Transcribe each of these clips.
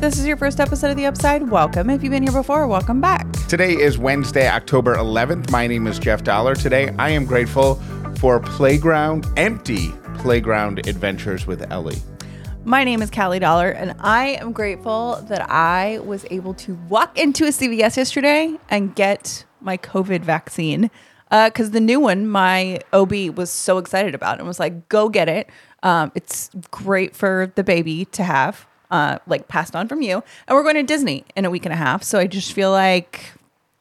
If this is your first episode of The Upside, welcome. If you've been here before, welcome back. Today is Wednesday, October 11th. My name is Jeff Dauler. Today, I am grateful for playground, empty playground adventures with Ellie. My name is Callie Dauler, and I am grateful that I was able to walk into a CVS yesterday and get my COVID vaccine. Because uh, the new one, my OB was so excited about and was like, go get it. Um, it's great for the baby to have, uh, like passed on from you. And we're going to Disney in a week and a half. So I just feel like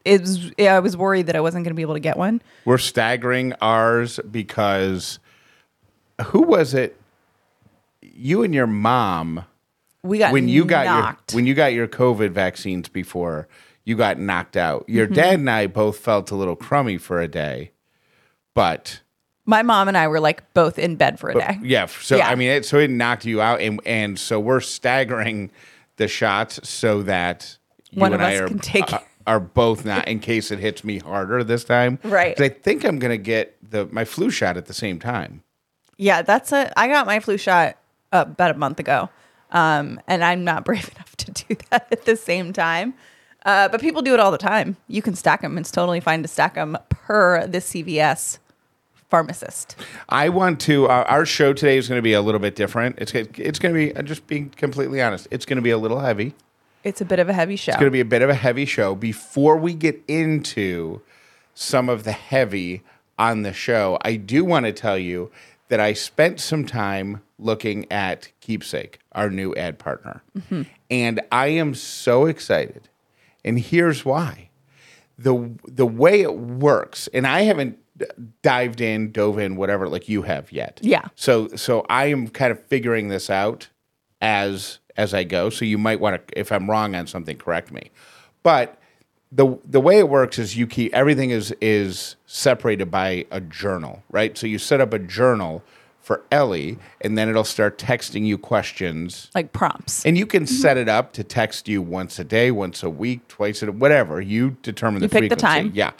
it was, yeah, I was worried that I wasn't going to be able to get one. We're staggering ours because who was it? You and your mom. We got when you got knocked. your when you got your COVID vaccines before you got knocked out. Your Mm-hmm. dad and I both felt a little crummy for a day, but my mom and I were like both in bed for a day. yeah. So Yeah. I mean, it, so it knocked you out, and and so we're staggering the shots so that you One and of I us are, can take are, are both not in case it hits me harder this time. Right. 'Cause I think I'm gonna get the my flu shot at the same time. Yeah, that's a. I got my flu shot uh, about a month ago, um, and I'm not brave enough to do that at the same time. Uh, but people do it all the time. You can stack them. It's totally fine to stack them per the CVS pharmacist. I want to. Uh, our show today is going to be a little bit different. It's it's going to be. I'm just being completely honest. It's going to be a little heavy. It's a bit of a heavy show. It's going to be a bit of a heavy show. Before we get into some of the heavy on the show, I do want to tell you that I spent some time looking at Qeepsake, our new ad partner, and I am so excited. And here's why: the the way it works, and I haven't dived in, dove in, whatever, like you have yet. Yeah. So so I am kind of figuring this out as as I go. So you might want to, if I'm wrong on something, correct me. But the the way it works is you keep everything is is separated by a journal, right? So you set up a journal for Ellie, and then it'll start texting you questions. like prompts. And you can mm-hmm. set it up to text you once a day, once a week, twice a whatever. You determine the You pick the time. Yeah.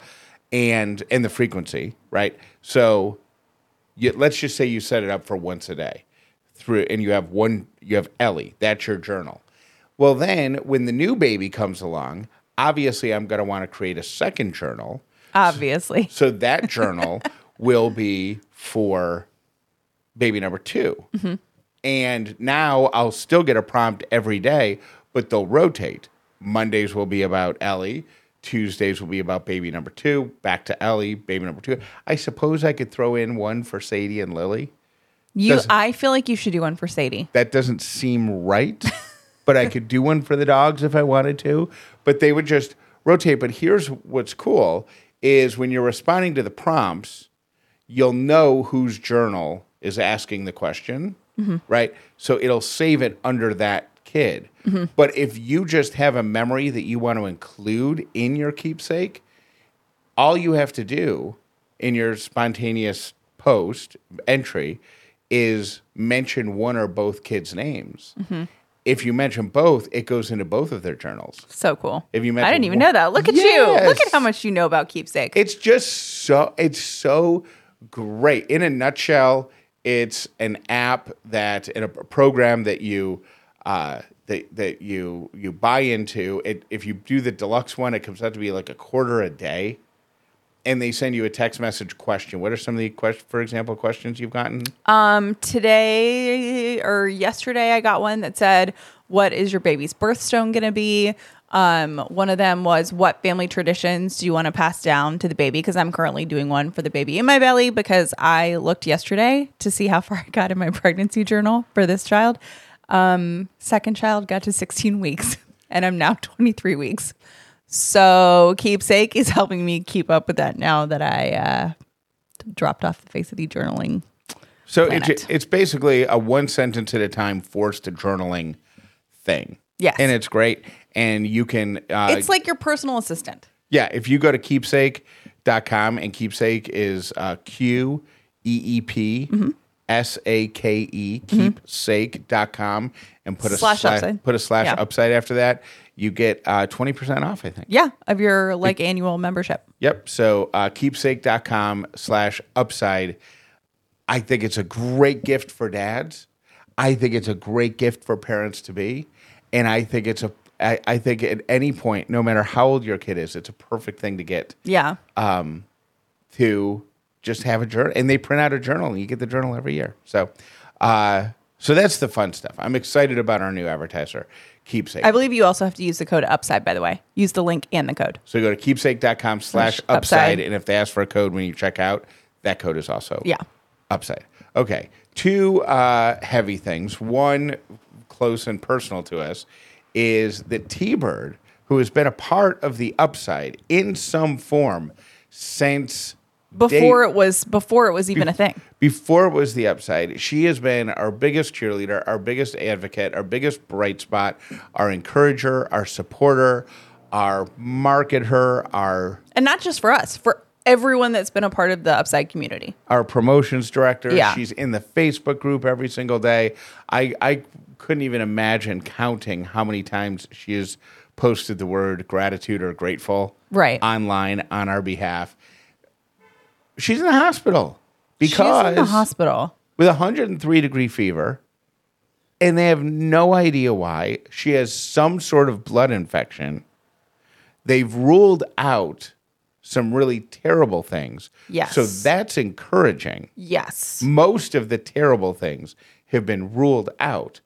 And and the frequency, right? So you, let's just say you set it up for once a day through and you have one you have Ellie, that's your journal. Well then when the new baby comes along, obviously I'm going to want to create a second journal. Obviously, So that journal will be for baby number 2 mm-hmm. And now I'll still get a prompt every day, but they'll rotate. Mondays will be about Ellie. Tuesdays will be about baby number two. Back to Ellie, baby number two. I suppose I could throw in one for Sadie and Lily. you. does- I feel like you should do one for Sadie. That doesn't seem right, but I could do one for the dogs if I wanted to. But they would just rotate. But here's what's cool is when you're responding to the prompts, you'll know whose journal is asking the question, mm-hmm. right? So it'll save it under that kid. Mm-hmm. But if you just have a memory that you want to include in your qeepsake, all you have to do in your spontaneous post entry is mention one or both kids' names. Mm-hmm. If you mention both, it goes into both of their journals. So cool. If you mention, I didn't even one- know that. Look at you. Look at how much you know about qeepsake. It's just so it's so great. In a nutshell, it's an app that in a program that you uh, that that you you buy into. It if you do the deluxe one, it comes out to be like a quarter a day. And they send you a text message question. What are some of the questions, for example, questions you've gotten? Um, today or yesterday, I got one that said, "What is your baby's birthstone going to be?" Um, one of them was, "What family traditions do you want to pass down to the baby?" Because I'm currently doing one for the baby in my belly because I looked yesterday to see how far I got in my pregnancy journal for this child. Um, second child got to 16 weeks, and I'm now 23 weeks. So qeepsake is helping me keep up with that now that I uh, dropped off the face of the journaling. So Planet. it's it's basically a one sentence at a time forced to journaling thing. Yes. and it's great. And you can uh, It's like your personal assistant. Yeah, if you go to qeepsake.com and qeepsake is uh, Q E E P Mm-hmm. S A K E, qeepsake.com, and put a Slash slash, upside. put a slash Yeah. upside after that, you get uh, 20% off, I think. Yeah, of your like annual membership. Yep. So uh, qeepsake.com slash upside. I think it's a great gift for dads. I think it's a great gift for parents to be. and I think it's a. I, I think at any point, no matter how old your kid is, it's a perfect thing to get Yeah. Um, to just have a journal and they print out a journal and you get the journal every year so uh so that's the fun stuff i'm excited about our new advertiser qeepsake I believe you also have to use the code upside, by the way. Use the link and the code. so go to qeepsake.com slash upside and if they ask for a code when you check out that code is also Yeah. upside okay two uh heavy things one close and personal to us is that t-bird who has been a part of the upside in some form since Before day- it was before it was even a thing. before it was the upside, she has been our biggest cheerleader, our biggest advocate, our biggest bright spot, our encourager, our supporter, our marketer, our And not just for us, for everyone that's been a part of the upside community. our promotions director. Yeah. She's in the Facebook group every single day. I I couldn't even imagine counting how many times she has posted the word gratitude or grateful Right. online on our behalf. She's in the hospital because She's in the hospital. with a 103 degree fever and they have no idea why she has some sort of blood infection they've ruled out some really terrible things Yes. so that's encouraging Yes. most of the terrible things have been ruled out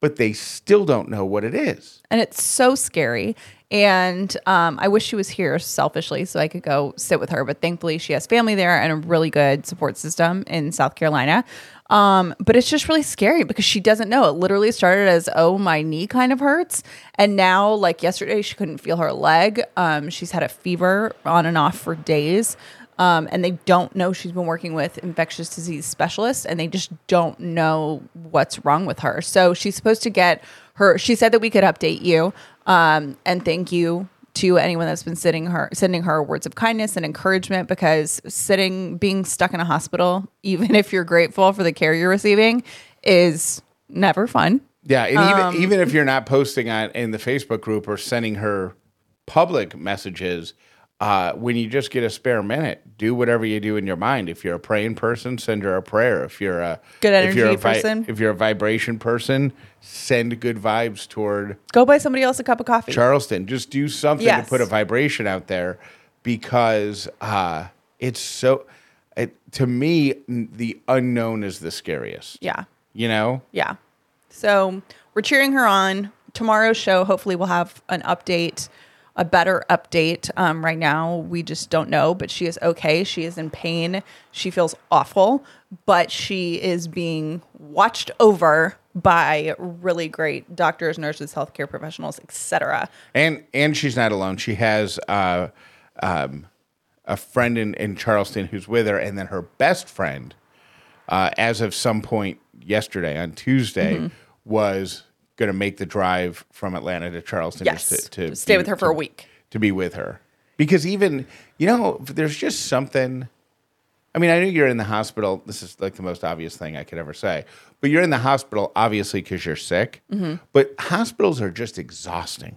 but they still don't know what it is and it's so scary. And um, I wish she was here selfishly so I could go sit with her. But thankfully, she has family there and a really good support system in South Carolina. Um, but it's just really scary because she doesn't know. It literally started as, oh, my knee kind of hurts. And now, like yesterday, she couldn't feel her leg. Um, she's had a fever on and off for days. Um, and they don't know she's been working with infectious disease specialists and they just don't know what's wrong with her. So she's supposed to get her, she said that we could update you um, and thank you to anyone that's been sending her sending her words of kindness and encouragement because sitting being stuck in a hospital even if you're grateful for the care you're receiving is never fun Yeah, and Um, even even if you're not posting on in the Facebook group or sending her public messages, uh, when you just get a spare minute, do whatever you do in your mind. If you're a praying person, send her a prayer. If you're a Good if you're a energy person. if you're a vibration person, send good vibes toward go buy somebody else a cup of coffee Charleston. Just do something Yes. to put a vibration out there because uh, it's so. It, to me, the unknown is the scariest. yeah You know. Yeah. So we're cheering her on. Tomorrow's show, hopefully, we'll have an update, a better update. Um, right now, we just don't know, but she is okay. She is in pain. She feels awful, but she is being watched over by really great doctors, nurses, healthcare professionals, etc. and and she's not alone. She has uh, um, a friend in, in Charleston who's with her, and then her best friend, uh, as of some point yesterday on Tuesday, Mm-hmm. was going to make the drive from Atlanta to Charleston Yes. just to, to Stay be- with her for to- a week. to be with her because even you know there's just something. I mean, I know you're in the hospital. This is like the most obvious thing I could ever say. But you're in the hospital obviously because you're sick. Mm-hmm. But hospitals are just exhausting.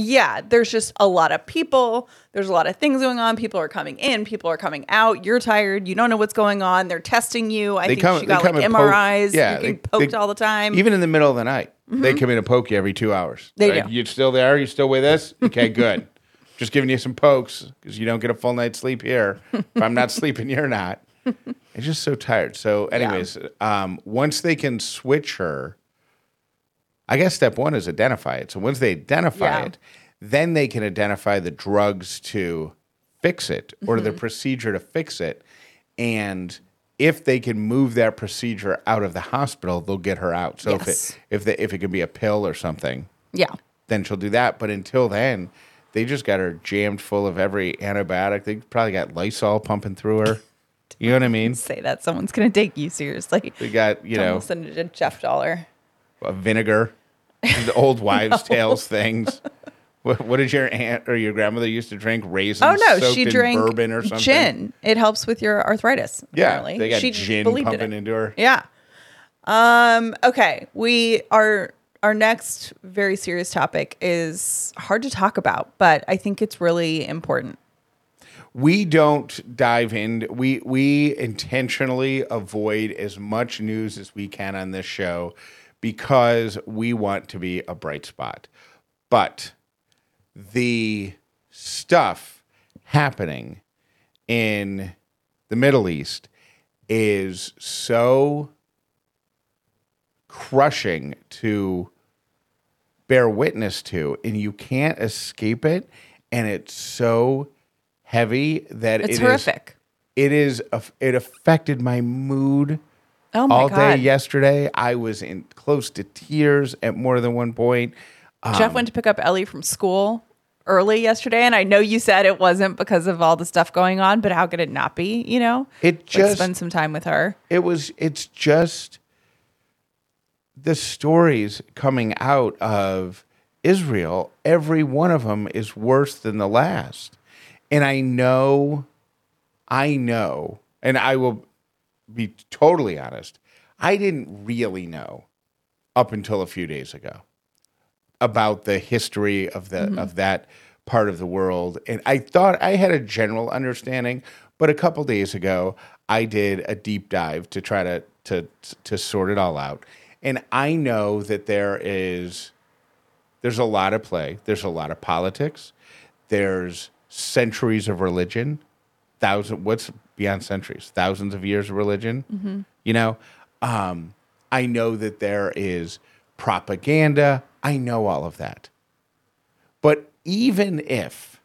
Yeah, there's just a lot of people. There's a lot of things going on. People are coming in. People are coming out. You're tired. You don't know what's going on. They're testing you. I think she got like and poke- MRIs. Yeah, You're getting they- poked they- all the time. Even in the middle of the night, they come in and poke you every two hours. They do. You still there? You still with us? Okay, good. Just giving you some pokes because you don't get a full night's sleep here. If I'm not sleeping, you're not. I'm just so tired. So, anyways, um, once they can switch her, I guess step one is identify it. So once they identify Yeah. it, then they can identify the drugs to fix it or Mm-hmm. the procedure to fix it. And if they can move that procedure out of the hospital, they'll get her out. So Yes. if it if they, if it could be a pill or something, yeah. then she'll do that. But until then, they just got her jammed full of every antibiotic. They probably got Lysol pumping through her. You know what I mean? Say that someone's gonna take you seriously. They got you Don't know listen to Jeff Dauler. Uh, vinegar, the old wives' tales things. What, what did your aunt or your grandmother used to drink? Raisins. Oh no, she drank bourbon or something. gin. It helps with your arthritis. Yeah, apparently. they got she gin in pumping into her. Yeah. Um. Okay. We are. Our next very serious topic is hard to talk about, but I think it's really important. We don't dive in. We we intentionally avoid as much news as we can on this show because we want to be a bright spot. But the stuff happening in the Middle East is so crushing to bear witness to, and you can't escape it. And it's so heavy that It's it is- horrific. it is. It affected my mood Oh my all god. day yesterday. I was in close to tears at more than one point. Jeff um, went to pick up Ellie from school early yesterday, and I know you said it wasn't because of all the stuff going on, but how could it not be? You know, It Like, just spend some time with her. it was it's just the stories coming out of Israel, every one of them is worse than the last. And I know, I know, and I will be totally honest, I didn't really know up until a few days ago about the history of the mm-hmm. of that part of the world. And I thought I had a general understanding but a couple days ago I did a deep dive to try to to to sort it all out. And I know that there is there's a lot of play. There's a lot of politics. There's centuries of religion. Thousand what's beyond centuries thousands of years of religion. You know um, i know that there is propaganda. I know all of that. But even if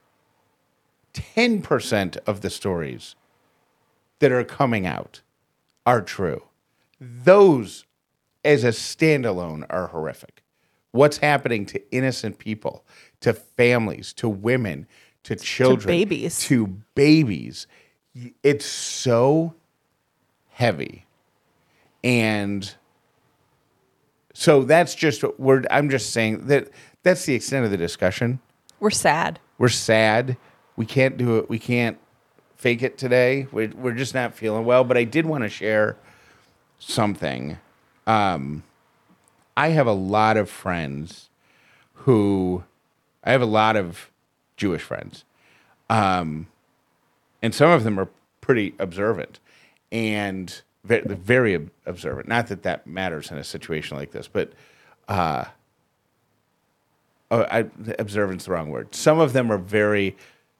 10% of the stories that are coming out are true those as a standalone are horrific. What's happening to innocent people to families to women to children babies. to babies it's so heavy. And so that's just we're i'm just saying that that's the extent of the discussion. We're sad. we're sad. We can't do it. We can't fake it today. We're, we're just not feeling well. But i did want to share something. Um, i have a lot of friends who i have a lot of jewish friends. Um, and some of them are pretty observant and very, very observant. Not that that matters in a situation like this, but uh, oh, I, observant's the wrong word. Some of them are very,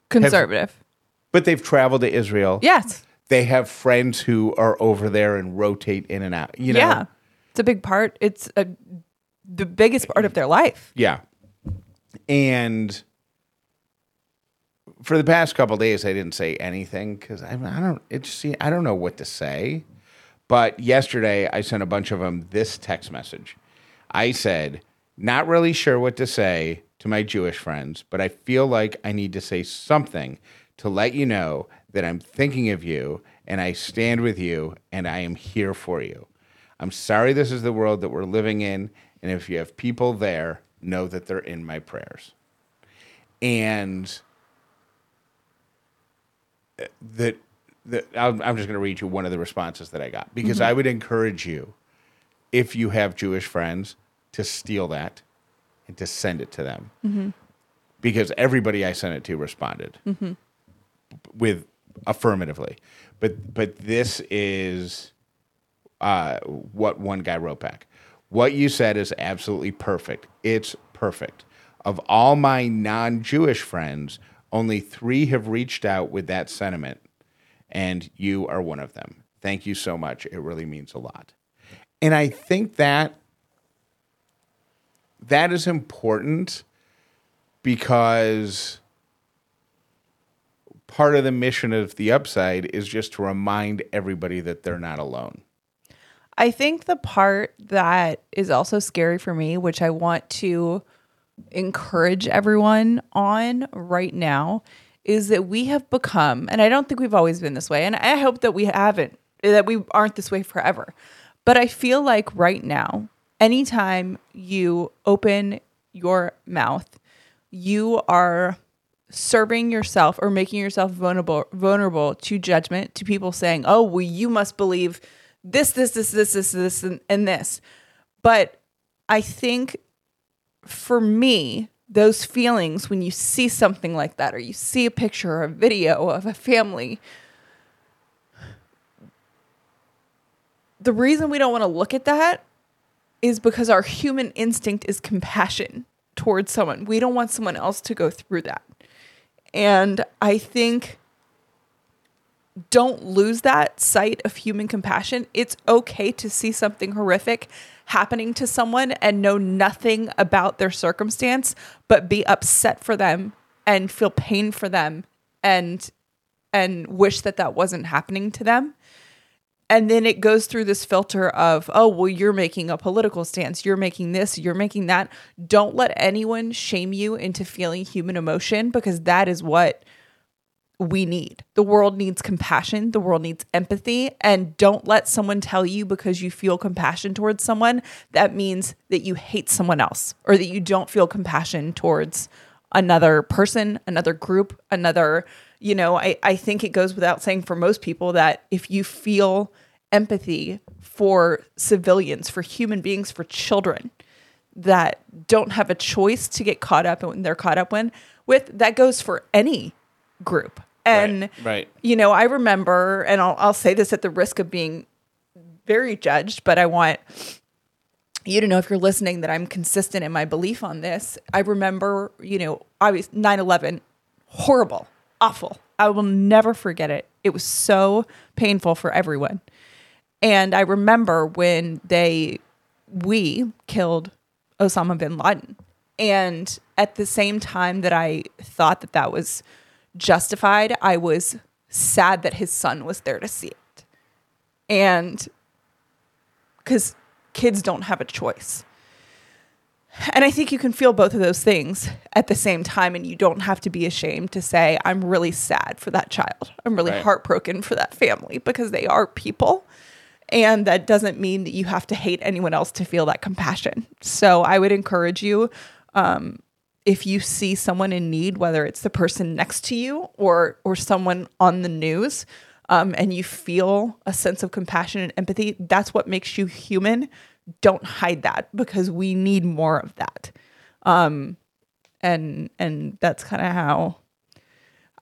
Conservative. but they've traveled to Israel. yes. They have friends who are over there and rotate in and out. You know, Yeah. It's a big part. It's a the biggest part of their life. Yeah. And for the past couple days, I didn't say anything because I, I don't. It's see, I don't know what to say. But yesterday, I sent a bunch of them this text message. I said, "Not really sure what to say to my Jewish friends, but I feel like I need to say something to let you know that I'm thinking of you and I stand with you and I am here for you. I'm sorry this is the world that we're living in, and if you have people there, know that they're in my prayers." And that that I'm, I'm just going to read you one of the responses that I got because mm-hmm. I would encourage you, if you have Jewish friends, to steal that and to send it to them, mm-hmm. because everybody I sent it to responded mm-hmm. with affirmatively, but but this is uh, what one guy wrote back. What you said is absolutely perfect. It's perfect. Of all my non Jewish friends, only three have reached out with that sentiment, and you are one of them. Thank you so much. It really means a lot. And I think that that is important because part of the mission of the upside is just to remind everybody that they're not alone. I think the part that is also scary for me, which I want to encourage everyone on right now, is that we have become, and I don't think we've always been this way, and I hope that we haven't, that we aren't this way forever. But I feel like right now, anytime you open your mouth, you are serving yourself or making yourself vulnerable vulnerable to judgment to people saying oh well you must believe this this this this this this and, and this but i think for me those feelings when you see something like that or you see a picture or a video of a family the reason we don't want to look at that is because our human instinct is compassion towards someone. We don't want someone else to go through that. And I think don't lose that sight of human compassion. It's okay to see something horrific happening to someone and know nothing about their circumstance, but be upset for them and feel pain for them and and wish that that wasn't happening to them. And then it goes through this filter of, oh, well, you're making a political stance. You're making this, you're making that. Don't let anyone shame you into feeling human emotion because that is what we need. The world needs compassion, the world needs empathy, and don't let someone tell you because you feel compassion towards someone that means that you hate someone else or that you don't feel compassion towards another person, another group, another, you know, I, I think it goes without saying for most people that if you feel empathy for civilians, for human beings, for children that don't have a choice to get caught up when they're caught up when with that goes for any group. And Right, right. you know, I remember, and I'll I'll say this at the risk of being very judged, but I want you to know if you're listening that I'm consistent in my belief on this. I remember, you know, obviously 9/11 horrible, awful. I will never forget it. It was so painful for everyone. And I remember when they we killed Osama bin Laden. And at the same time that I thought that that was justified, I was sad that his son was there to see it. And because kids don't have a choice. And I think you can feel both of those things at the same time, and you don't have to be ashamed to say, I'm really sad for that child. I'm really Right. heartbroken for that family because they are people. And that doesn't mean that you have to hate anyone else to feel that compassion. So I would encourage you um, if you see someone in need, whether it's the person next to you or or someone on the news, um, and you feel a sense of compassion and empathy, that's what makes you human. Don't hide that because we need more of that. Um, and and that's kind of how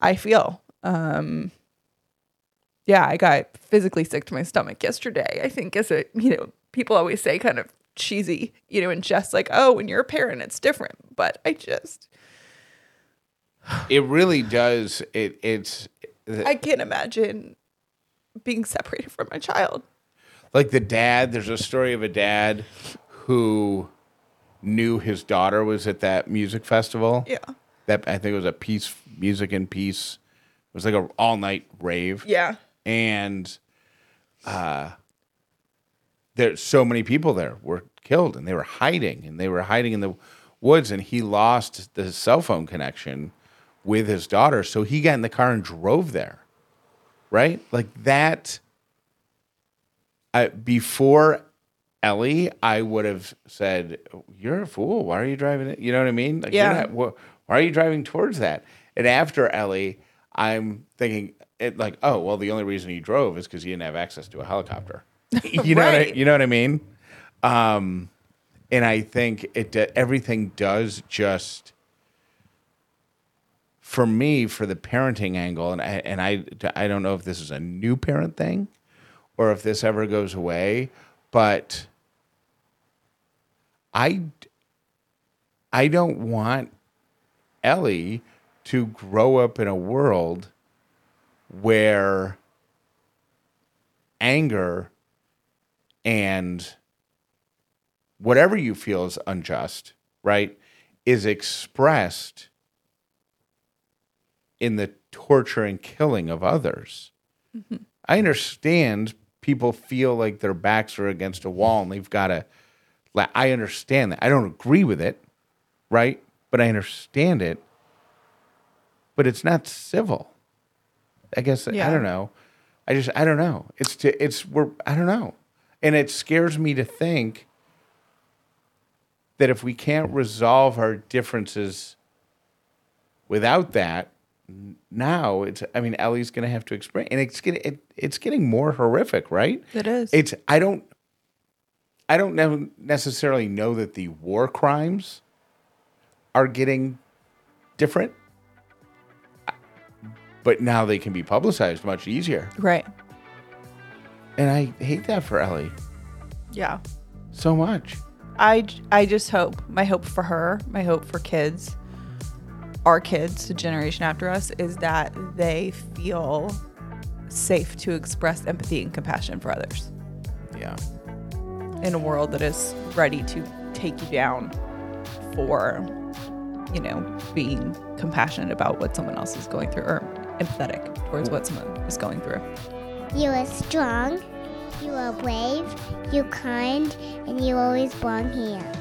I feel. Um, yeah, I got physically sick to my stomach yesterday. I think as a you know people always say kind of cheesy, you know, and just like oh, when you're a parent, it's different. But I just It really does. It it's I can't imagine being separated from my child. like the dad. There's a story of a dad who knew his daughter was at that music festival. Yeah, That I think it was a peace music and peace. It was like a all night rave. yeah, and uh, there's so many people there were killed, and they were hiding, and they were hiding in the woods, and he lost the cell phone connection with his daughter, so he got in the car and drove there, right? Like that. I, before Ellie, I would have said, "You're a fool. Why are you driving it?" You know what I mean? Like, Yeah. not- wh- why are you driving towards that? And after Ellie, I'm thinking, it like, oh, well, the only reason he drove is because he didn't have access to a helicopter. you know, what I, you know what I mean? Um, and I think it do- everything does just for me for the parenting angle, and I, and I I don't know if this is a new parent thing or if this ever goes away, but I I don't want Ellie to grow up in a world where anger and whatever you feel is unjust, right, is expressed in the torture and killing of others. Mm-hmm. I understand people feel like their backs are against a wall and they've got to. Like, I understand that. I don't agree with it, right? But I understand it. But it's not civil. I guess I don't know. I just I don't know. It's to it's we're I don't know, and it scares me to think that if we can't resolve our differences without that, now it's I mean Ellie's going to have to explain, and it's getting it, it's getting more horrific, right? It is. It's I don't I don't know, necessarily know that the war crimes are getting different, but now they can be publicized much easier, right. And I hate that for Ellie Yeah. so much. I, I just hope, my hope for her, my hope for kids, our kids, the generation after us, is that they feel safe to express empathy and compassion for others Yeah. in a world that is ready to take you down for, you know, being compassionate about what someone else is going through or empathetic towards what someone is going through. You are strong, you are brave, you're kind, and you always belong here.